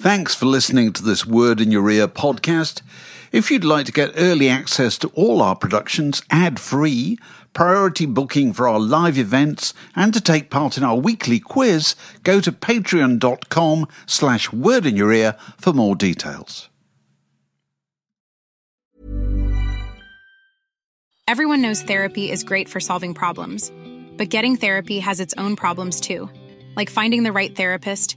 Thanks for listening to this Word in Your Ear podcast. If you'd like to get early access to all our productions ad free, priority booking for our live events, and to take part in our weekly quiz, go to patreon.com slash word in your ear for more details. Everyone knows therapy is great for solving problems, but getting therapy has its own problems too, like finding the right therapist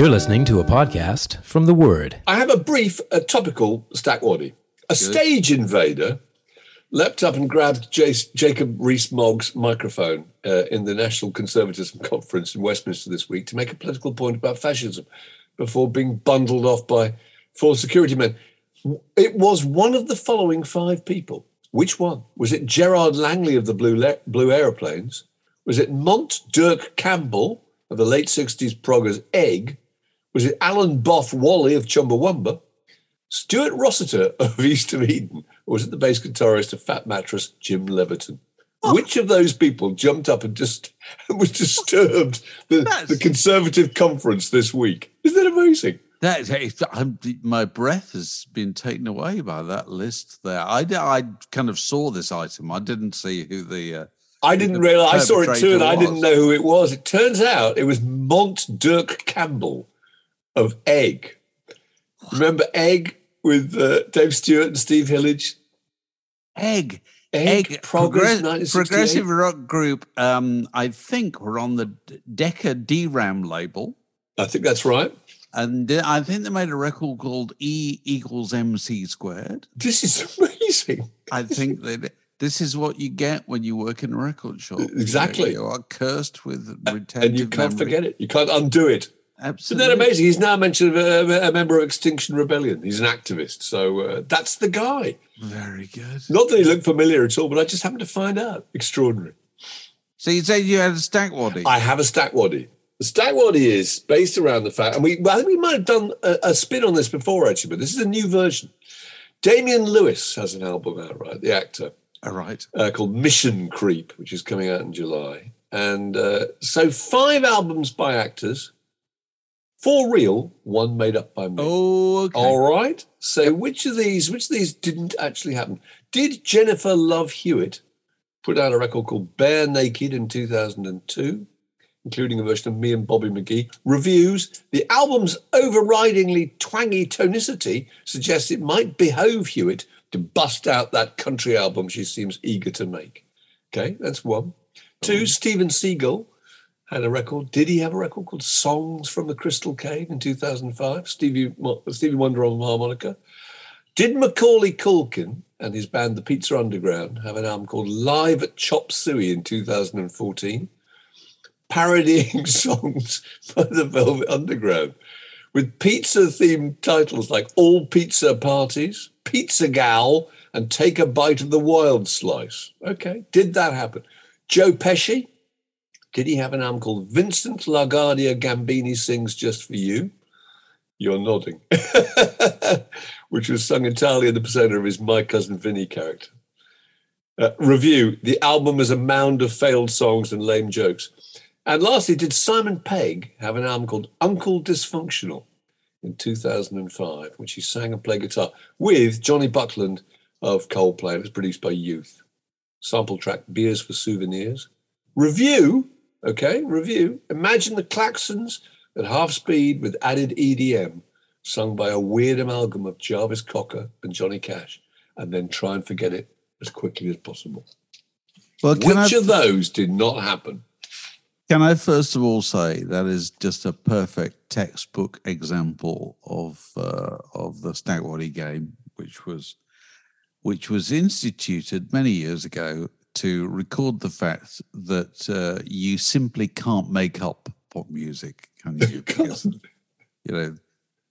You're listening to a podcast from The Word. I have a brief, uh, topical stack waddy. A stage invader leapt up and grabbed Jace, Jacob Rees-Mogg's microphone uh, in the National Conservatism Conference in Westminster this week to make a political point about fascism before being bundled off by four security men. It was one of the following five people. Which one? Was it Gerard Langley of the Blue, Le- Blue Aeroplanes? Was it Mont Dirk Campbell of the late 60s proggers Egg? Was it Alan Boff Wally of Chumbawamba? Stuart Rossiter of East of Eden? Or was it the bass guitarist of Fat Mattress, Jim Leverton? Which of those people jumped up and just was disturbed the, the Conservative conference this week? Isn't that amazing? That is- I'm, my breath has been taken away by that list there. I, I kind of saw this item. I didn't see who the. Uh, I didn't realize. I saw it too, and I didn't know who it was. It turns out it was Mont Dirk Campbell of Egg. Remember Egg with uh, Dave Stewart and Steve Hillage? Egg. Egg, Progress, progress- progressive rock group. Um, I think were on the Decca Deram label, I think that's right. and uh, I think they made a record called E equals MC squared. This is amazing. I think that this is what you get when you work in a record shop. You know, Exactly. you are cursed with retentive And you can't memory. forget it. You can't undo it. Isn't Absolutely. that amazing? He's now mentioned a, a member of Extinction Rebellion. He's an activist. So uh, that's the guy. Very good. Not that he looked familiar at all, but I just happened to find out. Extraordinary. So you said you had a stack waddy. I have a stack waddy. The stack waddy is based around the fact, and we I think we might have done a, a spin on this before actually, but this is a new version. Damian Lewis has an album out, right? The actor All right. uh, called Mission Creep, which is coming out in July. And uh, so five albums by actors, four real, one made up by me. Oh, okay. All right. So which of these, which of these didn't actually happen? Did Jennifer Love Hewitt put out a record called Bare Naked in 2002, including a version of me and Bobby McGee? Reviews. The album's overridingly twangy tonicity suggests it might behove Hewitt to bust out that country album she seems eager to make. Okay, that's one. Two, Steven Seagal had a record. Did he have a record called Songs from the Crystal Cave in 2005? Stevie, Stevie Wonder on harmonica. Did Macaulay Culkin and his band The Pizza Underground have an album called Live at Chop Suey in 2014? Parodying songs by the Velvet Underground with pizza themed titles like All Pizza Parties, Pizza Gal, and Take a Bite of the Wild Slice. Okay, did that happen? Joe Pesci, did he have an album called Vincent LaGuardia Gambini Sings Just For You? You're nodding. Which was sung entirely in the persona of his My Cousin Vinny character. Uh, review The album is a mound of failed songs and lame jokes. And lastly, did Simon Pegg have an album called Uncle Dysfunctional in 2005, which he sang and played guitar with Jonny Buckland of Coldplay? It was produced by Youth. Sample track Beers for Souvenirs. Review Okay, review. Imagine the klaxons at half speed with added EDM, sung by a weird amalgam of Jarvis Cocker and Johnny Cash, and then try and forget it as quickly as possible. Well, Which I, of those did not happen? can I first of all say that is just a perfect textbook example of uh, of the Stackwaddy game, which was which was instituted many years ago to record the fact that uh, you simply can't make up pop music, can you? Because, you know,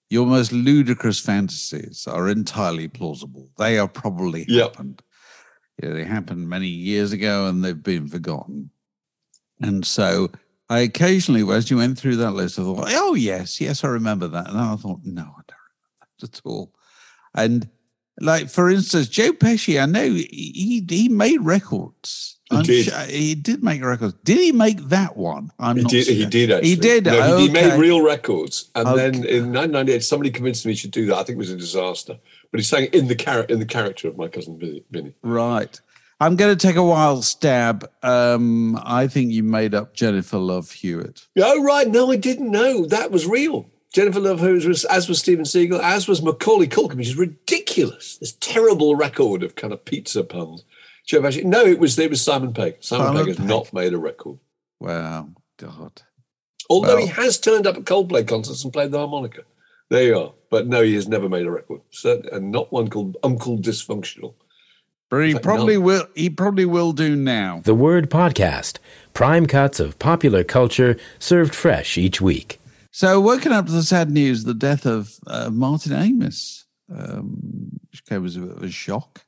your most ludicrous fantasies are entirely plausible. They are probably Yep. happened. You know, they happened many years ago and they've been forgotten. And so I occasionally, as you went through that list, I thought, oh, yes, yes, I remember that. And then I thought, no, I don't remember that at all. And like, for instance, Joe Pesci, I know he, he, made records. He did. sure- he did make records. Did he make that one? I'm He not did, he did actually. He did. No, he, he made real records, and then in 1998, somebody convinced me he should do that. I think it was a disaster, but he sang in the char- in the character of my cousin. Vinny. Right. I'm going to take a wild stab. Um, I think you made up Jennifer Love Hewitt. Oh right, no, I didn't know that was real. Jennifer Love Hewitt was, as was Steven Seagal, as was Macaulay Culkin, which is ridiculous. This terrible record of kind of pizza puns. Joe Pesci. No, it was it was Simon Pegg. Simon, Simon Pegg has Pegg. not made a record, Wow, God. although he has turned up at Coldplay concerts and played the harmonica. There you are. But no, he has never made a record, Certainly, and not one called Uncle Dysfunctional. But he fact, probably no. will. He probably will do now. The Word Podcast. Prime cuts of popular culture served fresh each week. So, woken up to the sad news, the death of uh, Martin Amis, um, which came as a bit of a shock.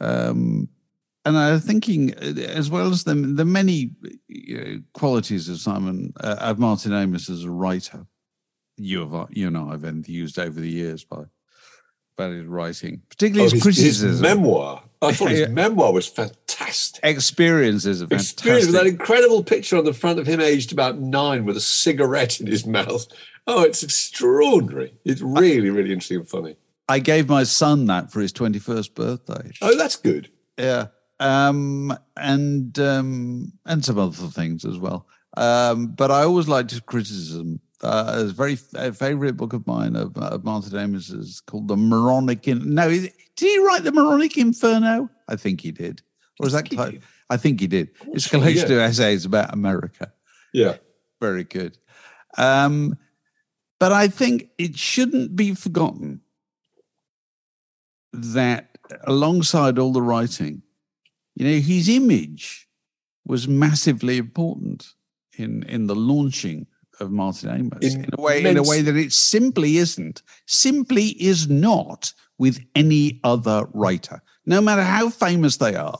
Um, and I'm thinking, uh, as well as the, the many you know, qualities of Simon, uh, of Martin Amis as a writer, you have, you and I have enthused over the years by about his writing, particularly Oh, his, his, his criticism. memoir. I thought his memoir was fantastic. experiences are experience with that incredible picture on the front of him aged about nine with a cigarette in his mouth. Oh, it's extraordinary. It's really, really interesting and funny. I gave my son that for his 21st birthday. Oh, that's good. Yeah. Um, and um, and some other things as well. Um, but I always liked his criticism. Uh, a very a favorite book of mine of, of Martin Amis is called The Moronic. In- no, is it- did he write The Moronic Inferno? I think he did. Or is that? I think he did. It's a collection yeah. of essays about America. Yeah. Very good. Um, but I think it shouldn't be forgotten that alongside all the writing, you know, his image was massively important in in the launching of Martin Amis in, a way in a way that it simply isn't, simply is not with any other writer. No matter how famous they are,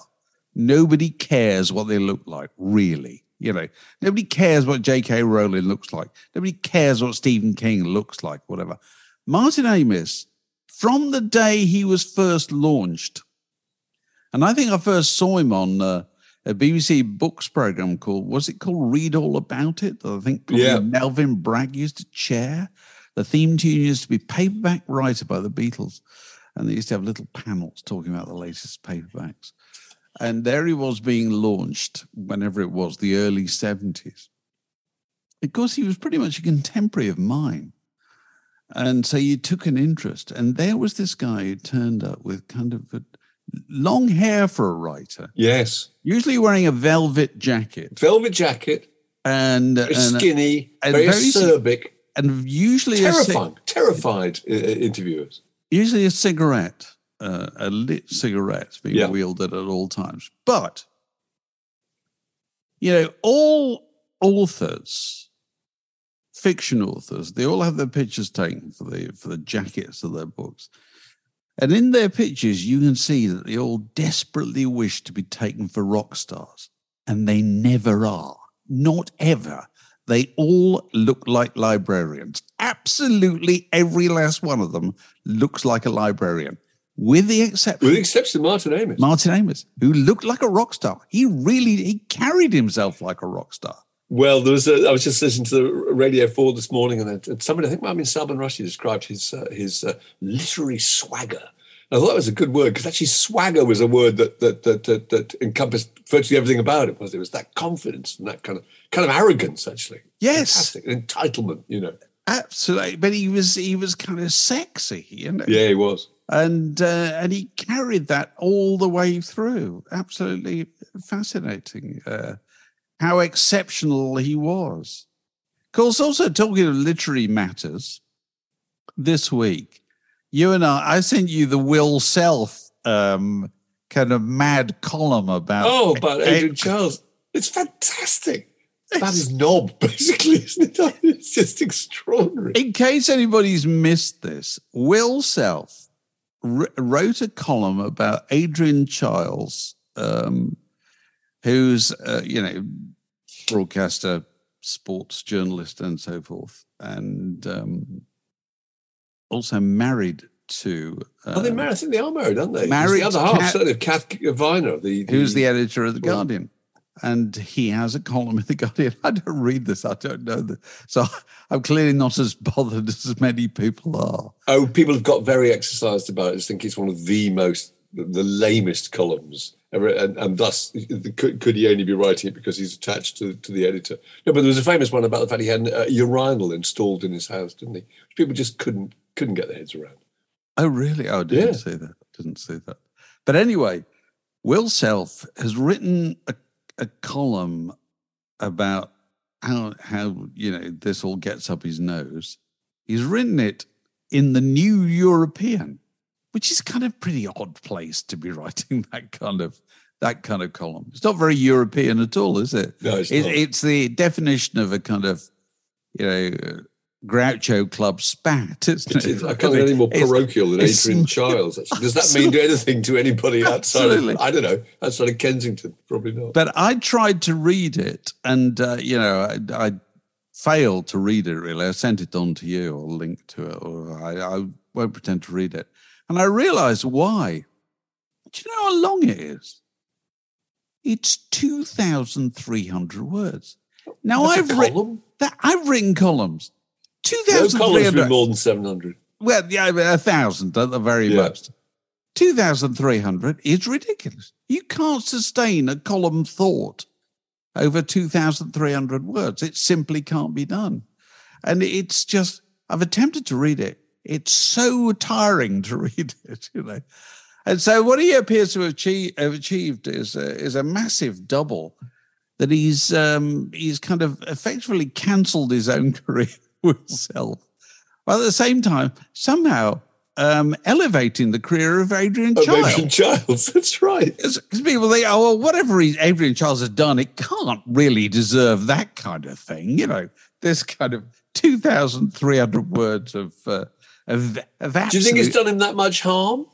nobody cares what they look like, really. You know, nobody cares what J.K. Rowling looks like. Nobody cares what Stephen King looks like, whatever. Martin Amis, from the day he was first launched, and I think I first saw him on uh, a BBC Books program called, was it called Read All About It? I think Yeah. Melvyn Bragg used to chair. The theme tune used to be Paperback Writer by the Beatles. And they used to have little panels talking about the latest paperbacks. And there he was being launched, whenever it was, the early 70s. Of course, he was pretty much a contemporary of mine. And so you took an interest. And there was this guy who turned up with kind of a long hair for a writer, Yes. usually wearing a velvet jacket Velvet jacket, and, very and, skinny, and very, very acerbic, and usually a, ci- terrified uh, interviewers. usually a cigarette, uh, a lit cigarette being Yeah. wielded at all times. But, you know, all authors, fiction authors, they all have their pictures taken for the for the jackets of their books. And in their pictures, you can see that they all desperately wish to be taken for rock stars, and they never are. Not ever. They all look like librarians. Absolutely every last one of them looks like a librarian, with the exception With the exception of Martin Amis. Martin Amis, who looked like a rock star. He really he carried himself like a rock star. Well, there was a, I was just listening to the Radio 4 this morning, and it- somebody, I think it might have been Salman Rushdie, described his uh, his uh, literary swagger I thought that was a good word because actually swagger was a word that that, that that that encompassed virtually everything about it. Was it was that confidence and that kind of kind of arrogance actually. Yes, Fantastic. entitlement. You know, absolutely. But he was he was kind of sexy, you know. yeah, he was. and uh, and he carried that all the way through. Absolutely fascinating. Uh, how exceptional he was. Of course, also talking of literary matters, this week, you and I, I sent you the Will Self um, kind of mad column about. Oh, about Adrian Chiles. It's fantastic. That is knob, basically, isn't it? It's just extraordinary. In case anybody's missed this, Will Self r- wrote a column about Adrian Chiles, um, who's, uh, you know, broadcaster, sports journalist, and so forth, and um, also married to. Uh, Are they married? I think they are married, aren't they? Married the other half, Kat- certainly, of Kath Viner, the, the who's the editor of The Well- Guardian. And he has a column in The Guardian. I don't read this, I don't know. The, so I'm clearly not as bothered as many people are. Oh, people have got very exercised about it. I just think it's one of the most, the lamest columns ever. And, and thus, could, could he only be writing it because he's attached to, to the editor? No, but there was a famous one about the fact he had a uh, urinal installed in his house, didn't he? Which people just couldn't couldn't get their heads around. Oh, really? Oh, I didn't Yeah. say that. Didn't say that. But anyway, Will Self has written a, a column about how how you know this all gets up his nose. He's written it in the New European, which is kind of pretty odd place to be writing that kind of that kind of column. It's not very European at all, is it? No, it's It- not. it's the definition of a kind of you know Groucho Club spat. Isn't It is. I can't get any more parochial than Adrian Chiles. Actually. Does that mean anything to anybody outside of, I don't know, outside of Kensington? Probably not. but I tried to read it, and uh, you know, I, I failed to read it. Really, I sent it on to you or link to it, or I, I won't pretend to read it. And I realised why. Do you know how long it is? It's two thousand three hundred words. Now That's I've written that I've written columns. Two No thousand three columns with hundred. more than 700. Well, yeah, a thousand at the very Yeah. most. 2,300 is ridiculous. You can't sustain a column thought over 2,300 words. It simply can't be done. And it's just, I've attempted to read it. It's so tiring to read it, you know. And so what he appears to have achieved, have achieved is, a, is a massive double that he's um, he's kind of effectively cancelled his own career with himself, while at the same time somehow um, elevating the career of Adrian Oh, Child. Adrian Chiles, that's right. Because people think, oh, well, whatever he, Adrian Chiles has done, it can't really deserve that kind of thing. You know, this kind of 2,300 words of, uh, of, of absolute... Do you think it's done him that much harm?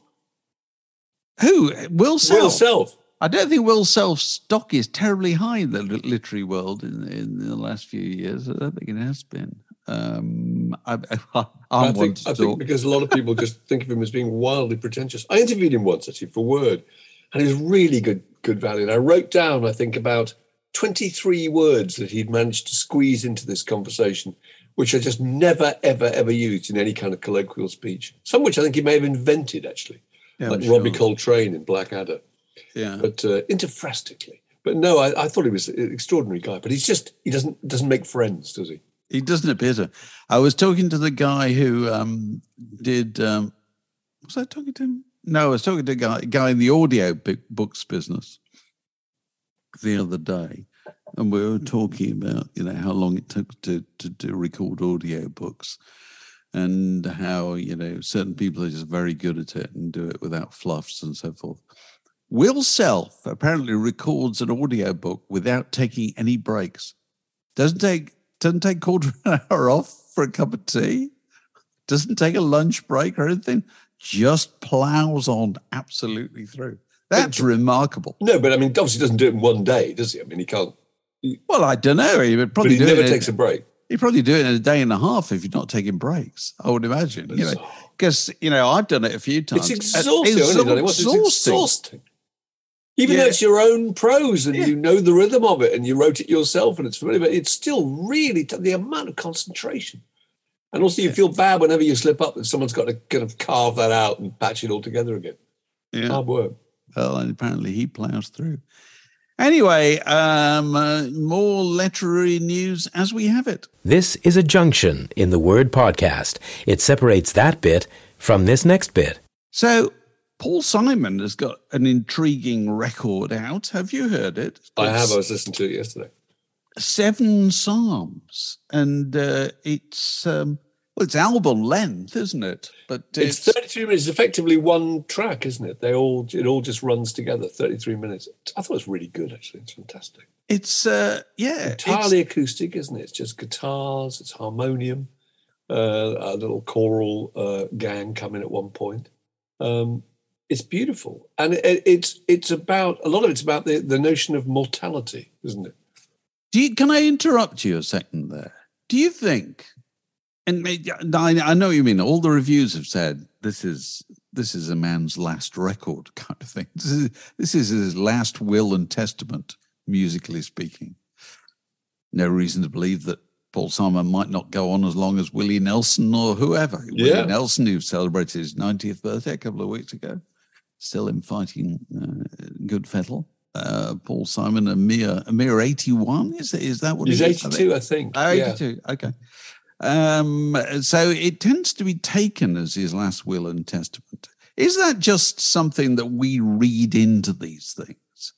Who? Will Self? Will Self. I don't think Will Self's stock is terribly high in the literary world in, in the last few years. I don't think it has been. Um, I, I, I think, I think because a lot of people just think of him as being wildly pretentious. I interviewed him once actually for Word, and he was really good, good value. And I wrote down, I think, about 23 words that he'd managed to squeeze into this conversation, which I just never, ever, ever used in any kind of colloquial speech. Some which I think he may have invented actually, Yeah, like I'm Robbie. Coltrane in Blackadder, Yeah. but uh, interphrastically. But no, I, I thought he was an extraordinary guy. But he's just he doesn't doesn't make friends, does he? He doesn't appear to. I was talking to the guy who um, did. Um, was I talking to him? No, I was talking to a guy, guy in the audio books business the other day, and we were talking about you know how long it took to to, to record audio books, and how you know certain people are just very good at it and do it without fluffs and so forth. Will Self apparently records an audio book without taking any breaks. Doesn't take doesn't take quarter of an hour off for a cup of tea. Doesn't take a lunch break or anything. Just plows on absolutely through. That's remarkable. No, but I mean, obviously doesn't do it in one day, does he? I mean, he can't. Well, I don't know. He would But probably he do never takes in, a break. he'd probably do it in a day and a half if you're not taking breaks. I would imagine. You know, because you know I've done it a few times. It's exhausting. It's I've only done it once. It's exhausting. exhausting. Even Yeah. though it's your own prose and Yeah. you know the rhythm of it and you wrote it yourself and it's familiar, but it's still really t- the amount of concentration And also, you feel bad whenever you slip up that someone's got to kind of carve that out and patch it all together again. Yeah. Hard work. Well, and apparently he plows through. Anyway, um, uh, more literary news as we have it. This is a junction in the word podcast. It separates that bit from this next bit. So, Paul Simon has got an intriguing record out. Have you heard it? It's I have. I was listening to it yesterday. Seven Psalms, and uh, it's um, well, it's album length, isn't it? But It's 33 minutes. It's effectively one track, isn't it? They all it all just runs together. 33 minutes. I thought it was really good. Actually, it's fantastic. it's uh, yeah, it's- Entirely acoustic, isn't it? It's just guitars. It's harmonium. Uh, a little choral uh, gang come in at one point. Um, it's beautiful, and it, it's it's about a lot of it's about the the notion of mortality, isn't it? Do you, can I interrupt you a second there? Do you think? And I, I know what you mean. All the reviews have said this is this is a man's last record, kind of thing. This is this is his last will and testament, musically speaking. No reason to believe that Paul Simon might not go on as long as Willie Nelson or whoever. Yeah. Willie Nelson, who celebrated his 90th birthday a couple of weeks ago, still in fighting uh, good fettle. Uh, Paul Simon, a mere a mere 81. Is is that what He's he is? I think? 82, I think. Oh, Yeah. 82. Okay. Um, so it tends to be taken as his last will and testament. Is that just something that we read into these things?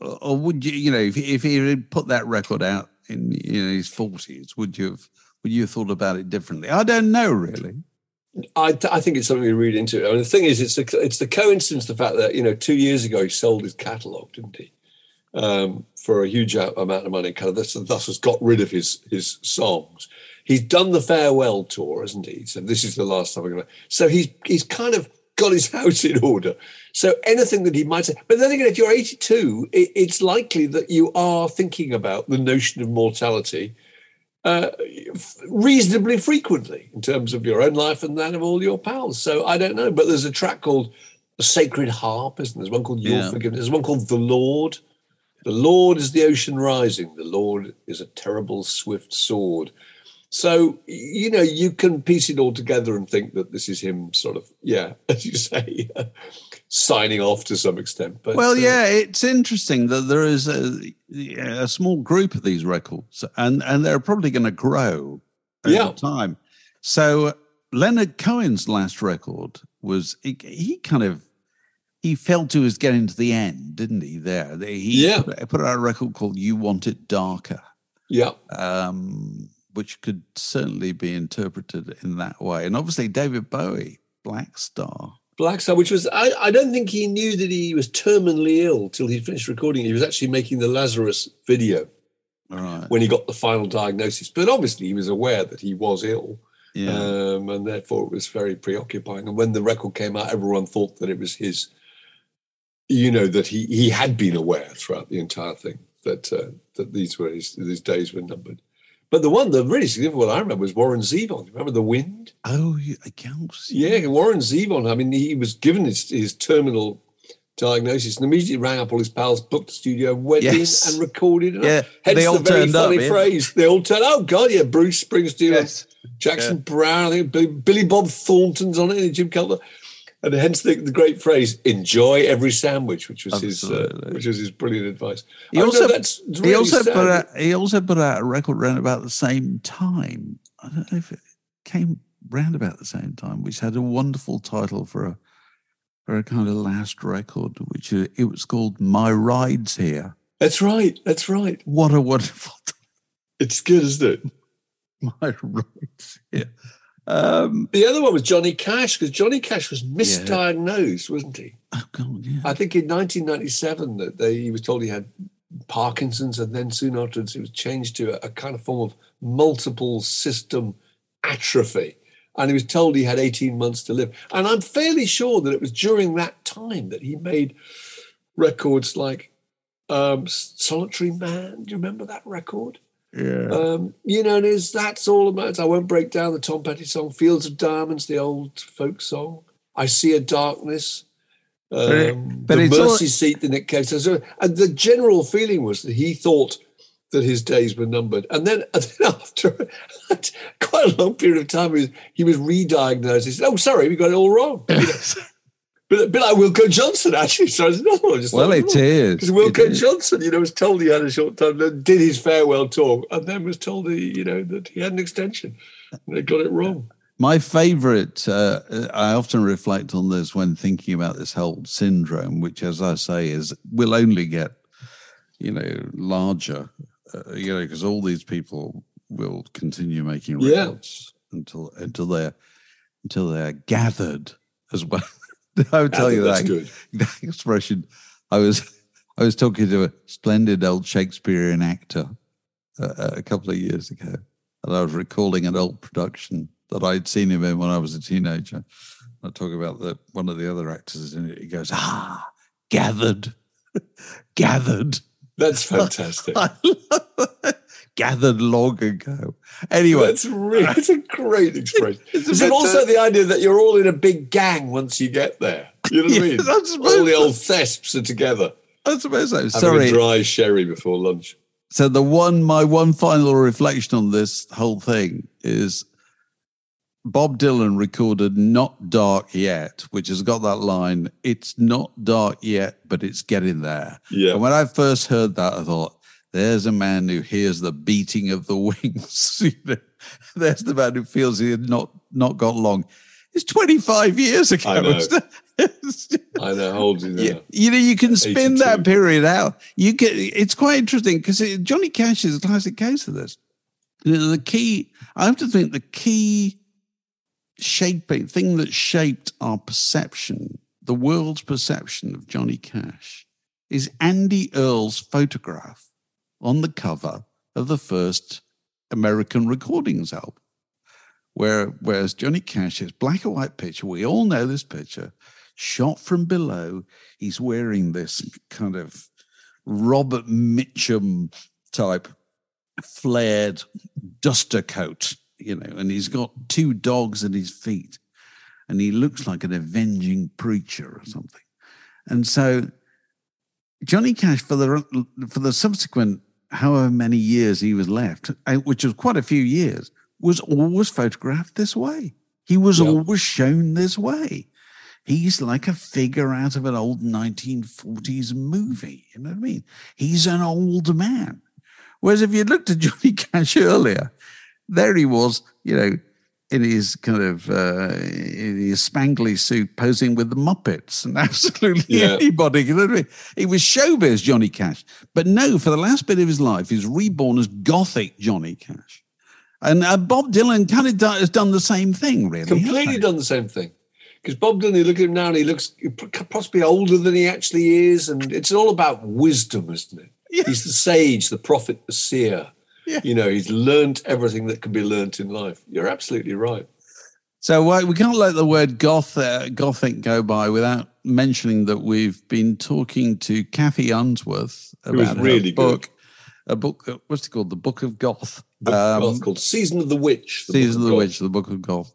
Or, would you, you know, if, if he had put that record out in you know, his 40s, would you have would you thought about it differently? I don't know, really. I, I think it's something we read into. I mean, the thing is, it's the, it's the coincidence, the fact that you know, two years ago he sold his catalogue, didn't he, um, for a huge amount of money. Kind of thus, thus has got rid of his his songs. He's done the farewell tour, hasn't he? So this is the last time I'm going to. So he's he's kind of got his house in order. So anything that he might say, but then again, if you're 82, it, it's likely that you are thinking about the notion of mortality uh, f- reasonably frequently in terms of your own life and that of all your pals. So I don't know, but there's a track called "The Sacred Harp," isn't there? There's one called "Your Yeah. Forgiveness." There's one called "The Lord." The Lord is the ocean rising. The Lord is a terrible, swift sword. So you know you can piece it all together and think that this is him, sort of, yeah, as you say, signing off to some extent. But Well, uh, yeah, it's interesting that there is a, a small group of these records, and and they're probably going to grow over Yeah. time. So Leonard Cohen's last record was he, he kind of he felt he was getting to the end, didn't he? There, he Yeah. put, put out a record called "You Want It Darker," yeah, um, which could certainly be interpreted in that way. And obviously, David Bowie, Black Star. Black Star, which was I, I don't think he knew that he was terminally ill till he finished recording. He was actually making the Lazarus video right. when he got the final diagnosis. But obviously, he was aware that he was ill, Yeah. um, and therefore it was very preoccupying. And when the record came out, everyone thought that it was his. You know that he he had been aware throughout the entire thing that uh, that these were his these days were numbered. But the one, the really significant one I remember was Warren Zevon. Remember the wind? oh, I can't see. Yeah, Warren Zevon. I mean, he was given his, his terminal diagnosis and immediately rang up all his pals, booked the studio, went Yes. in and recorded. Yeah, hence they all the very turned up, funny yeah. phrase. They all turned. Oh God, yeah, Bruce Springsteen, Yes. Jackson Browne, I think Billy, Billy Bob Thornton's on it, and Jim Keltner. And hence the, the great phrase "enjoy every sandwich," which was his, uh, which was his brilliant advice. He know also, that's he also sad. put out, he also put out a record around about the same time. I don't know if it came round about the same time, which had a wonderful title for a for a kind of last record, which uh, it was called "My Rides Here." That's right. That's right. What a wonderful It's good, isn't it? "My Rides Here." Um, The other one was Johnny Cash because Johnny Cash was misdiagnosed, wasn't he? oh God, yeah. I think in 1997 that they, he was told he had Parkinson's, and then soon afterwards he was changed to a, a kind of form of multiple system atrophy. And he was told he had 18 months to live. And I'm fairly sure that it was during that time that he made records like um, Solitary Man. Do you remember that record? Yeah. Um, you know, and is that's all about. I won't break down the Tom Petty song, "Fields of Diamonds," the old folk song. I see a darkness. it- Um, but the it's all- mercy seat, the Nick Cave. And the general feeling was that he thought that his days were numbered. And then, and then after quite a long period of time, he was, he was re-diagnosed. He said, "Oh, sorry, we got it all wrong." You know? But a bit like Wilko Johnson, actually. So I said, no, I just well, it is because Wilko Johnson, you know, was told he had a short time, then did his farewell talk, and then was told he, you know, that he had an extension. They got it wrong. My favorite, uh, I often reflect on this when thinking about this whole syndrome, which, as I say, is will only get, you know, larger, uh, you know, because all these people will continue making records yeah. until until they're until they're gathered as well. I would tell you that, good. that expression. I was I was talking to a splendid old Shakespearean actor uh, a couple of years ago, and I was recalling an old production that I'd seen him in when I was a teenager. I talk about the one of the other actors in it. He goes, "Ah, gathered, gathered." That's fantastic. Gathered long ago. Anyway, that's really it's a great expression. Is it also the idea that you're all in a big gang once you get there? You know what I mean? all the old thesps are together. I suppose so. Having Sorry, a dry sherry before lunch. So the one, my one final reflection on this whole thing is Bob Dylan recorded Not Dark Yet, which has got that line, it's not dark yet, but it's getting there. Yeah. And when I first heard that, I thought, there's a man who hears the beating of the wings. there's the man who feels he had not, not got long. It's 25 years ago. I know. I know. How old is he now? You, you know, you can spin 82. that period out. You get. It's quite interesting because Johnny Cash is a classic case of this. The key, I have to think, the key shaping thing that shaped our perception, the world's perception of Johnny Cash, is Andy Earl's photograph on the cover of the first American Recordings album. Where, whereas Johnny Cash's black and white picture, we all know this picture, shot from below. He's wearing this kind of Robert Mitchum type flared duster coat, you know, and he's got two dogs at his feet, and he looks like an avenging preacher or something. And so Johnny Cash for the for the subsequent however many years he was left, which was quite a few years, was always photographed this way. He was always shown this way. He's like a figure out of an old 1940s movie. You know what I mean? He's an old man. Whereas if you looked at Johnny Cash earlier, there he was, you know, in his kind of uh, in his spangly suit, posing with the Muppets, and absolutely Yeah. anybody. You know what I mean? He was showbiz Johnny Cash, but no, for the last bit of his life, he's reborn as Gothic Johnny Cash. And uh, Bob Dylan kind of has done the same thing, really. Completely done the same thing. Because Bob Dylan, you look at him now and he looks possibly older than he actually is. And it's all about wisdom, isn't it? Yeah. He's the sage, the prophet, the seer. Yeah. You know, he's learnt everything that can be learnt in life. You're absolutely right. So uh, we can't let the word goth, uh, gothic go by without mentioning that we've been talking to Cathi Unsworth about really her book, a book. What's it called? The Book of Goth. Book of Um, called Season of the Witch. the Season of the Goth. Witch, the Book of Goth,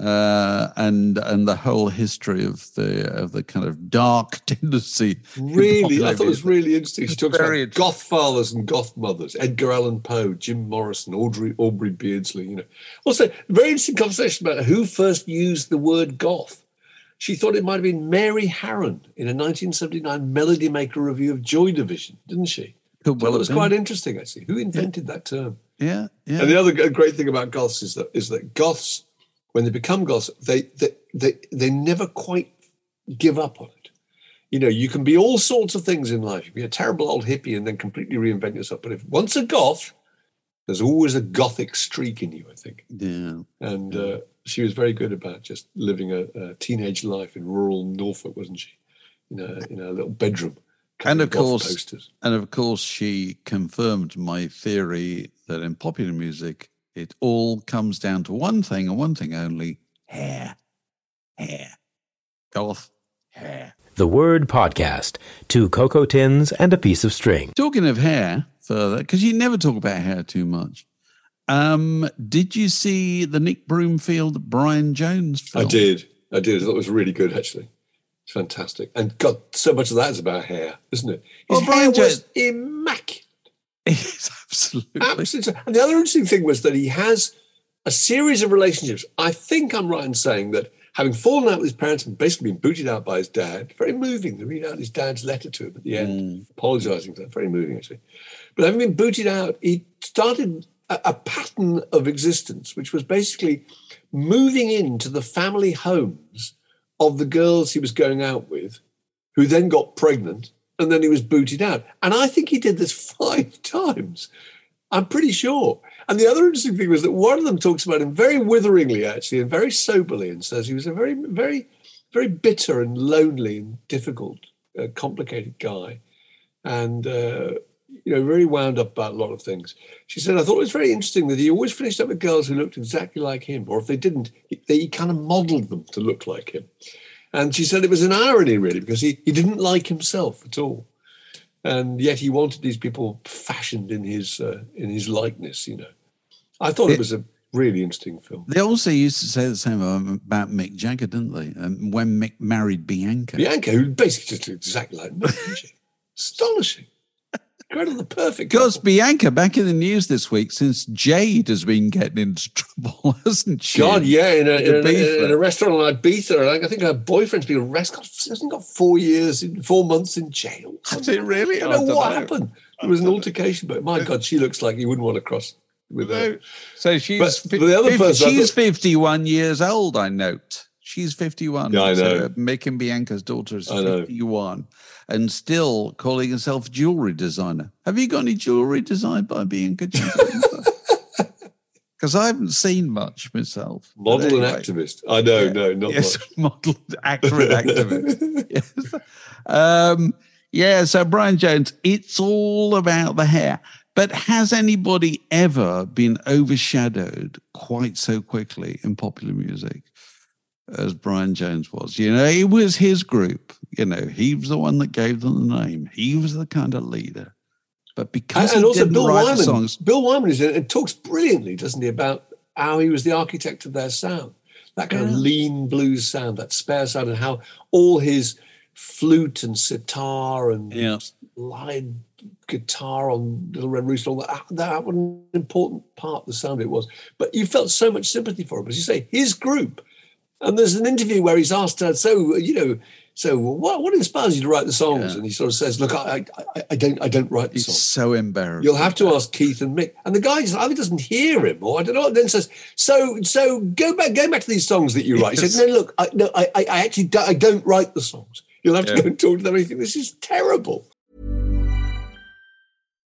uh, and and the whole history of the of the kind of dark tendency. Really, I thought it was really interesting. She talks about goth fathers and goth mothers, Edgar Allan Poe, Jim Morrison, Audrey Aubrey Beardsley. You know, also very interesting conversation about who first used the word goth. She thought it might have been Mary Harron in a 1979 Melody Maker review of Joy Division, didn't she? Could Well, well it was have quite interesting actually. Who invented that term? yeah, yeah. And the other great thing about goths is that is that goths, when they become goths, they they they, they never quite give up on it. You know, you can be all sorts of things in life. You can be a terrible old hippie and then completely reinvent yourself. But if once a goth, there's always a gothic streak in you, I think. yeah. And uh, she was very good about just living a, a teenage life in rural Norfolk, wasn't she? In a in a little bedroom. And covered of course, posters. and of course, she confirmed my theory that in popular music, it all comes down to one thing and one thing only: hair, hair, goth, hair. The Word Podcast. Two cocoa tins and a piece of string. Talking of hair, further because you never talk about hair too much. Um, did you see the Nick Broomfield Brian Jones I film? did. I did. I thought it was really good, actually. It's fantastic. And God, so much of that is about hair, isn't it? His Well, Brian hair was Jo- immaculate. Absolutely. Absolutely. And the other interesting thing was that he has a series of relationships. I think I'm right in saying that having fallen out with his parents and basically been booted out by his dad, very moving to read out his dad's letter to him at the end, mm. apologizing for that, very moving actually. But having been booted out, he started a, a pattern of existence, which was basically moving into the family homes of the girls he was going out with, who then got pregnant and then he was booted out. And I think he did this five times. I'm pretty sure. And the other interesting thing was that one of them talks about him very witheringly, actually, and very soberly, and says he was a very, very, very bitter and lonely and difficult, uh, complicated guy, and uh, you know, very wound up about a lot of things. She said, "I thought it was very interesting that he always finished up with girls who looked exactly like him, or if they didn't, he, he kind of modelled them to look like him." And she said it was an irony, really, because he, he didn't like himself at all. And yet he wanted these people fashioned in his uh, in his likeness, you know. I thought it, it, was a really interesting film. They also used to say the same about Mick Jagger, didn't they? Um, when Mick married Bianca. Bianca, who basically just looked exactly like Mick. Astonishing. Kind of the perfect. Because Bianca back in the news this week since Jade has been getting into trouble, hasn't she? God, yeah, in a, in, a, in a, restaurant in Ibiza. I think her boyfriend's been arrested. She Hasn't got four years, in four months in jail. Has it really? I don't, I don't know what know. happened. It was an altercation, but my God, she looks like you wouldn't want to cross with her. So she's but, but the other 50, person, she's thought, 51 years old. I note she's 51. Yeah, I know. So Mick and Bianca's daughter is 51 and still calling herself jewelry designer. Have you got any jewelry designed by Bianca Because I haven't seen much myself. Model anyway. and activist. I know, yeah. no, not yes, much. model, actor and activist. yes. Um, yeah, so Brian Jones, it's all about the hair. But has anybody ever been overshadowed quite so quickly in popular music as Brian Jones was? You know, it was his group. You know, he was the one that gave them the name. He was the kind of leader. But because and, and also Bill Wyman, songs, Bill Wyman is it talks brilliantly, doesn't he, about how he was the architect of their sound, that kind yeah. of lean blues sound, that spare sound, and how all his flute and sitar and yeah. slide guitar on Little Red Rooster, all that, that was an important part of the sound it was. But you felt so much sympathy for him. As you say, his group. And there's an interview where he's asked, uh, so, you know, so what, what inspires you to write the songs? Yeah. And he sort of says, look, I, I, I don't I don't write the he's songs. so embarrassed. You'll have to ask Keith and Mick. And the guy just either doesn't hear him or I don't know. And then says, so so go back go back to these songs that you write. Yes. He said, no, look, I, no, I, I actually don't, I don't write the songs. You'll have to go and talk to them. And think this is terrible.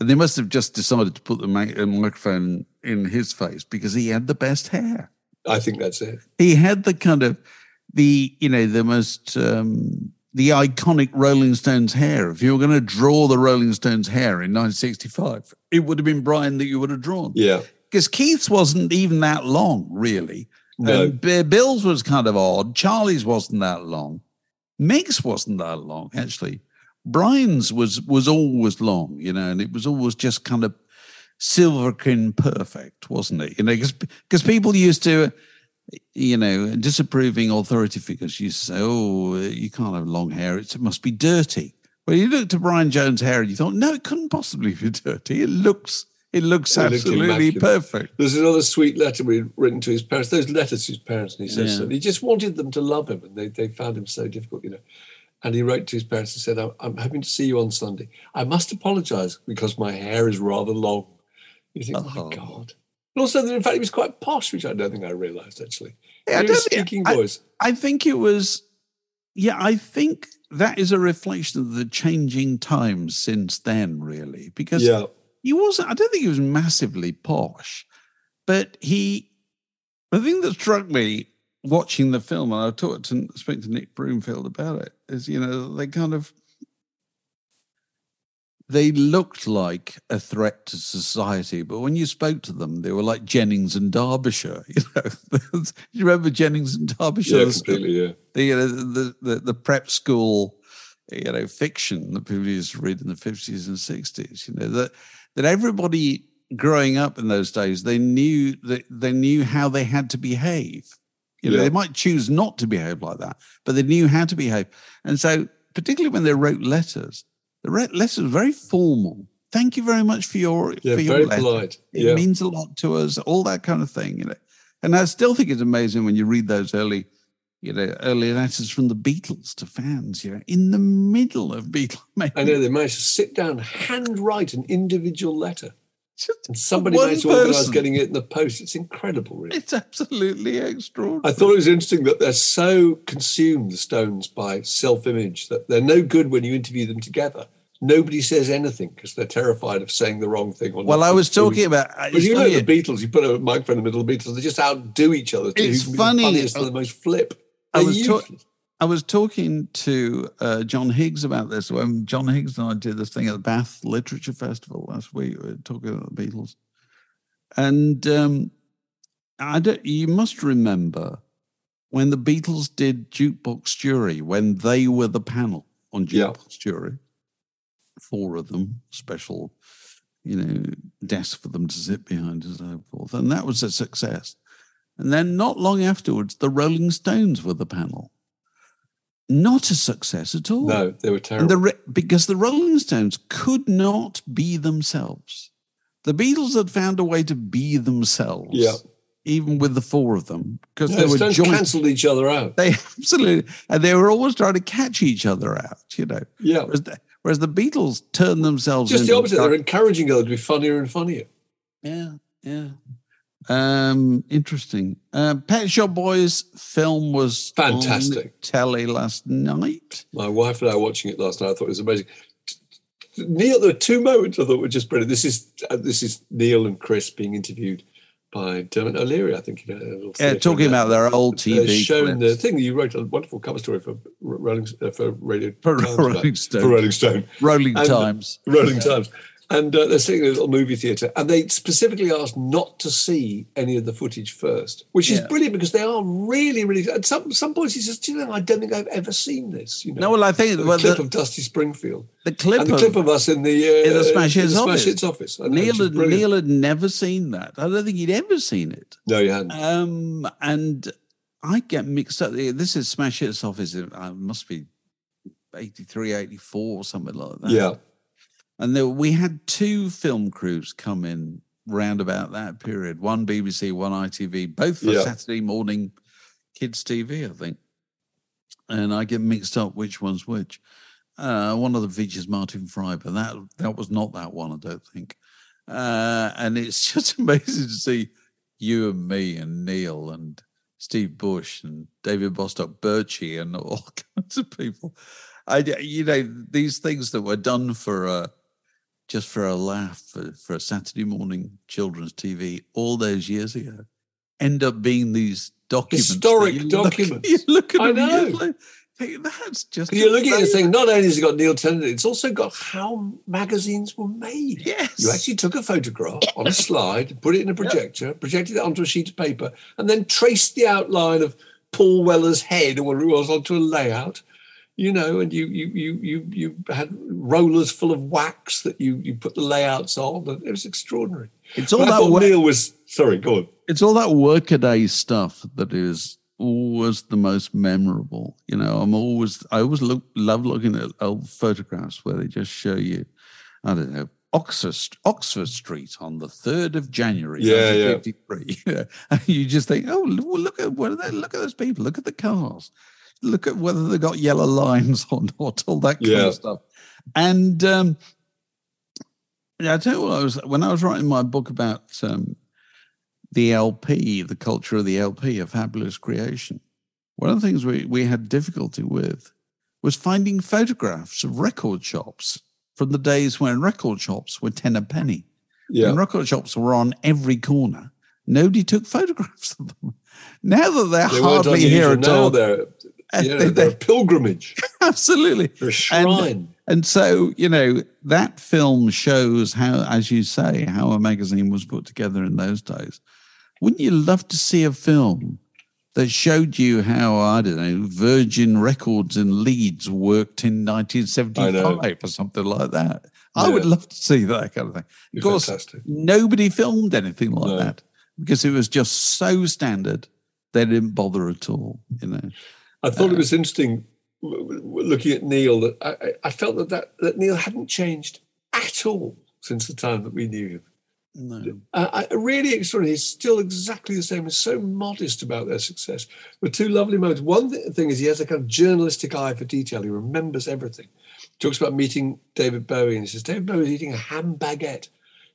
And they must have just decided to put the microphone in his face because he had the best hair. I think that's it. He had the kind of the you know the most um, the iconic Rolling Stones hair. If you were going to draw the Rolling Stones hair in 1965, it would have been Brian that you would have drawn. Yeah, because Keith's wasn't even that long, really. No, um, Bill's was kind of odd. Charlie's wasn't that long. Mick's wasn't that long actually. Brian's was was always long, you know, and it was always just kind of Silvikrin perfect, wasn't it? You know, because people used to you know, disapproving authority figures used to say, "Oh, you can't have long hair; it must be dirty." Well, you looked at Brian Jones' hair and you thought, "No, it couldn't possibly be dirty. It looks, it looks It absolutely perfect." There's another sweet letter we'd written to his parents. Those letters to his parents, and he says Yeah. that he just wanted them to love him, and they, they found him so difficult, you know. And he wrote to his parents and said, I'm, I'm hoping to see you on Sunday. I must apologize because my hair is rather long. You think, oh, Oh. my uh-huh. God. And also, that in fact, he was quite posh, which I don't think I realized actually. Yeah, I He was don't think- speaking I- voice. I think it was, yeah, I think that is a reflection of the changing times since then, really, because Yeah. he wasn't, I don't think he was massively posh, but he, the thing that struck me watching the film, and I talked to, spoke to Nick Broomfield about it, is, you know, they kind of, they looked like a threat to society, but when you spoke to them, they were like Jennings and Derbyshire. You know, you remember Jennings and Derbyshire? Yeah, The- completely, yeah. the, you know, the, the the prep school, you know, fiction that people used to read in the fifties and sixties. You know that that everybody growing up in those days they knew that they knew how they had to behave. You know, Yeah. they might choose not to behave like that, but they knew how to behave. And so, particularly when they wrote letters, the letters were very formal. Thank you very much for your Yeah, for your very letter. polite. It Yeah. means a lot to us, all that kind of thing, you know. And I still think it's amazing when you read those early, you know, early letters from the Beatles to fans, you know, in the middle of Beatles. I know they managed to sit down, handwrite an individual letter. Just And somebody managed to organise getting it in the post. It's incredible, really. It's absolutely extraordinary. I thought it was interesting that they're so consumed, the Stones, by self image that they're no good when you interview them together. Nobody says anything because they're terrified of saying the wrong thing. Or well, I was talking about. But you know the Beatles, you put a microphone in the middle of the Beatles, they just outdo each other. It's funny, The funniest uh, and the most flip. I was ta-. I was talking to uh, John Higgs about this when John Higgs and I did this thing at the Bath Literature Festival last week. We were talking about the Beatles, and um, I don't, you must remember when the Beatles did Jukebox Jury when they were the panel on Yeah. Jukebox Jury, four of them, special, you know, desk for them to sit behind and so forth, and that was a success. And then not long afterwards, the Rolling Stones were the panel. Not a success at all. No, they were terrible. the, because the Rolling Stones could not be themselves. The Beatles had found a way to be themselves. Yeah. Even with the four of them, because No, they were Stones joint. cancelled each other out. They absolutely, and they were always trying to catch each other out. You know, Yeah. whereas the, whereas the Beatles turned themselves Just the opposite. They're encouraging each other to be funnier and funnier. Yeah, yeah. Um, interesting. Uh, Pet Shop Boys film was Fantastic. telly last night. My wife and I were watching it last night. I thought it was amazing. Neil, there were two moments I thought were just brilliant. This is uh, this is Neil and Chris being interviewed by Dermot O'Leary. I think you know. Yeah, talking about their old They're TV showing the thing that you wrote a wonderful cover story for Rolling uh, for Radio For Rolling Stone. for Rolling Stone, Rolling And- Times. Rolling Times, and uh, they're sitting in a little movie theatre, and they specifically asked not to see any of the footage first, which is Yeah. brilliant because they are really, really. At some some points, he says, "Do you know? I don't think I've ever seen this." You know, No, well, I think the well, clip the, of Dusty Springfield the clip and the of, clip of us in the uh, in the Smash Hits office. Hits office. Neil had. Neil had never seen that. I don't think he'd ever seen it. no, you hadn't. Um, and I get mixed up. This is Smash Hits Office. It uh, must be 83, 84 or something like that. yeah, And there, we had two film crews come in round about that period. One BBC, one ITV, both for Yeah. Saturday morning kids TV, I think. And I get mixed up which one's which. Uh, one of them features Martin Fry, but that that was not that one, I don't think. Uh, and it's just amazing to see you and me and Neil and Steve Bush and David Bostock Birchie and all kinds of people. I, you know, these things that were done for a, just for a laugh for, for a Saturday morning children's TV all those years ago end up being these documents. Historic you look- documents. you look at I them know. think, that's just. You're looking at it amazing." saying, not only has it got Neil Tennant, it's also got how magazines were made. Yes. You actually took a photograph on a slide, put it in a projector, projected it onto a sheet of paper, and then traced the outline of Paul Weller's head or whatever it was onto a layout. You know, and you you you you you had rollers full of wax that you you put the layouts on. And it was extraordinary. It's all But that work, Neil was sorry. Go on. it's all that workaday stuff that is always the most memorable. You know, I'm always I always look love looking at old photographs where they just show you, I don't know, Oxford Oxford Street on the third of January, Yeah, yeah. 1953. Yeah. And you just think, oh, look at what are they, look at those people, look at the cars, look at whether they got yellow lines or not, all that kind Yeah. of stuff. And um, yeah, I tell you what, I was when I was writing my book about um, the LP, the culture of the LP, a fabulous creation. One of the things we, we had difficulty with was finding photographs of record shops from the days when record shops were 10 a penny. Yeah. And record shops were on every corner. Nobody took photographs of them. Now that they're They hardly here at all. They're, And yeah, they- they're a pilgrimage. Absolutely. They're a shrine. And so, you know, that film shows how, as you say, how a magazine was put together in those days. Wouldn't you love to see a film that showed you how, I don't know, Virgin Records in Leeds worked in 1975 or something like that? I would love to see that kind of thing. Of course, fantastic. nobody filmed anything like No. that because it was just so standard. They didn't bother at all, you know. I thought it was interesting looking at Neil that I, I- felt that, that that Neil hadn't changed at all since the time that we knew him. No. Uh, I, really extraordinary. He's still exactly the same. He's so modest about their success. But two lovely moments. One th- thing is he has a kind of journalistic eye for detail. He remembers everything. He talks about meeting David Bowie, and he says David Bowie was eating a ham baguette.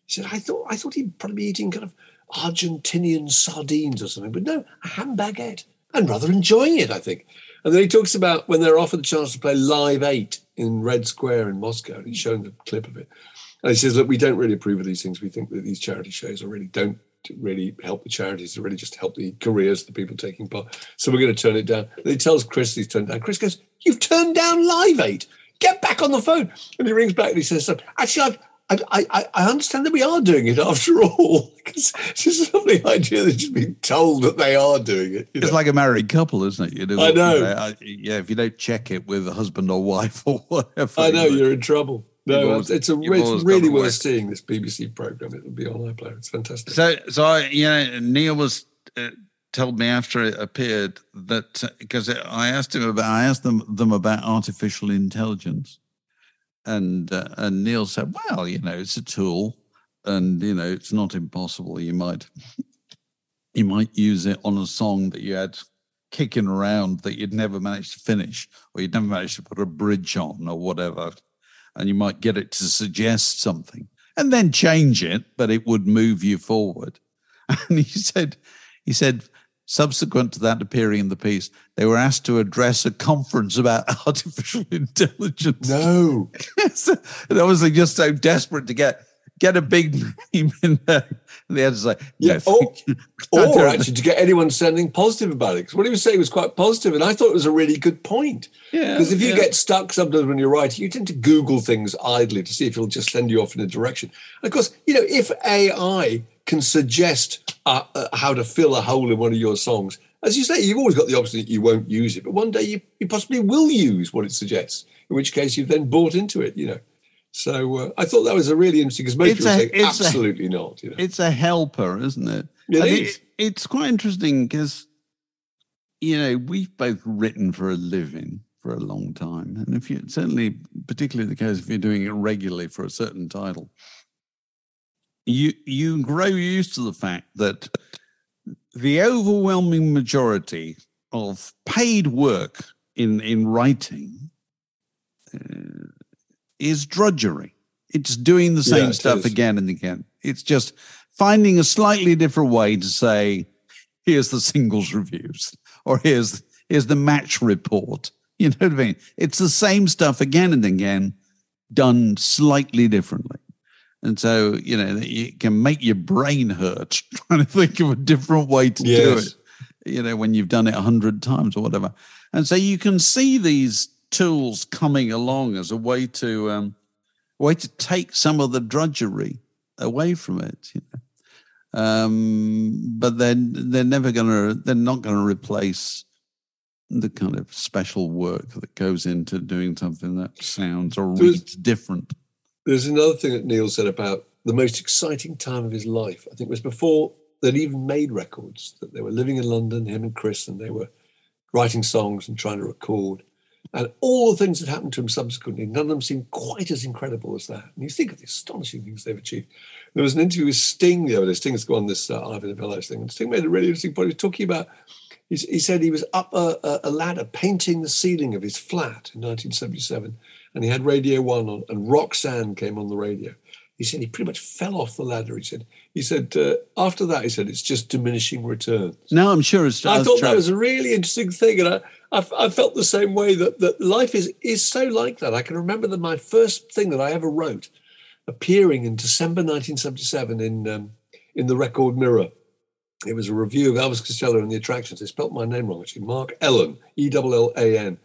He said, "I thought I thought he'd probably be eating kind of Argentinian sardines or something, but no, a ham baguette, and rather enjoying it, I think." And then he talks about when they're offered the chance to play Live Eight in Red Square in Moscow, and he's shown the clip of it. And he says, look, we don't really approve of these things. We think that these charity shows are really don't really help the charities. They really just help the careers of the people taking part. So we're going to turn it down. And he tells Chris he's turned down. Chris goes, you've turned down Live 8. Get back on the phone. And he rings back and he says, actually, I've, I, I, I understand that we are doing it after all. Because it's just a lovely idea that just being told that they are doing it. It's know? like a married couple, isn't it? You know, I know. you I- yeah, if you don't check it with a husband or wife or whatever. I know you you're in trouble. No, always- it's a, it's really worth seeing this BBC program. It will be on iPlayer. It's fantastic. So, so I, you know, Neil was uh, told me after it appeared that because I asked him about, I asked them them about artificial intelligence, and uh, and Neil said, well, you know, it's a tool, and you know, it's not impossible. You might you might use it on a song that you had kicking around that you'd never managed to finish, or you'd never managed to put a bridge on, or whatever, and you might get it to suggest something and then change it, but it would move you forward. And he said, he said, subsequent to that appearing in the piece, they were asked to address a conference about artificial intelligence. No. So they're obviously just so desperate to get get a big name in there. And they had to say, Yeah, or, or actually to get anyone sending positive about it. Because what he was saying was quite positive, and I thought it was a really good point. Yeah, Because if you yeah. get stuck sometimes when you're writing, you tend to Google things idly to see if it'll just send you off in a direction. And of course, you know, if AI can suggest uh, uh, how to fill a hole in one of your songs, as you say, you've always got the option that you won't use it, but one day you, you possibly will use what it suggests. In which case, you've then bought into it. You know. So uh, I thought that was a really interesting because most It's people a- say it's a- absolutely not. You know. it's a helper, isn't it? It it's quite interesting because, you know, we've both written for a living for a long time. And if you certainly, particularly the case if you're doing it regularly for a certain title, you you grow used to the fact that the overwhelming majority of paid work in in writing uh, is drudgery. It's doing the same it stuff is. again and again. It's just finding a slightly different way to say, here's the singles reviews, or here's here's the match report. You know what I mean? It's the same stuff again and again, done slightly differently. And so, you know, it can make your brain hurt trying to think of a different way to do it, you know, when you've done it a hundred times or whatever. And so you can see these tools coming along as a way to um, way to take some of the drudgery away from it. You know? um, but then they're never going to. They're not going to replace the kind of special work that goes into doing something that sounds or So reads different. There's another thing that Neil said about the most exciting time of his life. I think it was before they'd even made records, that they were living in London, him and Chris, and they were writing songs and trying to record. And all the things that happened to him subsequently, none of them seemed quite as incredible as that. And you think of the astonishing things they've achieved. There was an interview with Sting the other day. Sting's gone this uh, Ivor Novellos thing. And Sting made a really interesting point. He was talking about, he, he said he was up a, a, ladder painting the ceiling of his flat in 1977. And he had Radio 1 on, and Roxanne came on the radio. He said he pretty much fell off the ladder. He said, he said, uh, after that, he said, it's just diminishing returns. No, I'm sure it's. I thought that was a really interesting thing. And I, I, I, felt the same way that, that life is, is so like that. I can remember that my first thing that I ever wrote appearing in December 1977 in, um, in the Record Mirror. It was a review of Elvis Costello and the Attractions. They spelt my name wrong, actually. Mark Ellen, E L L A N.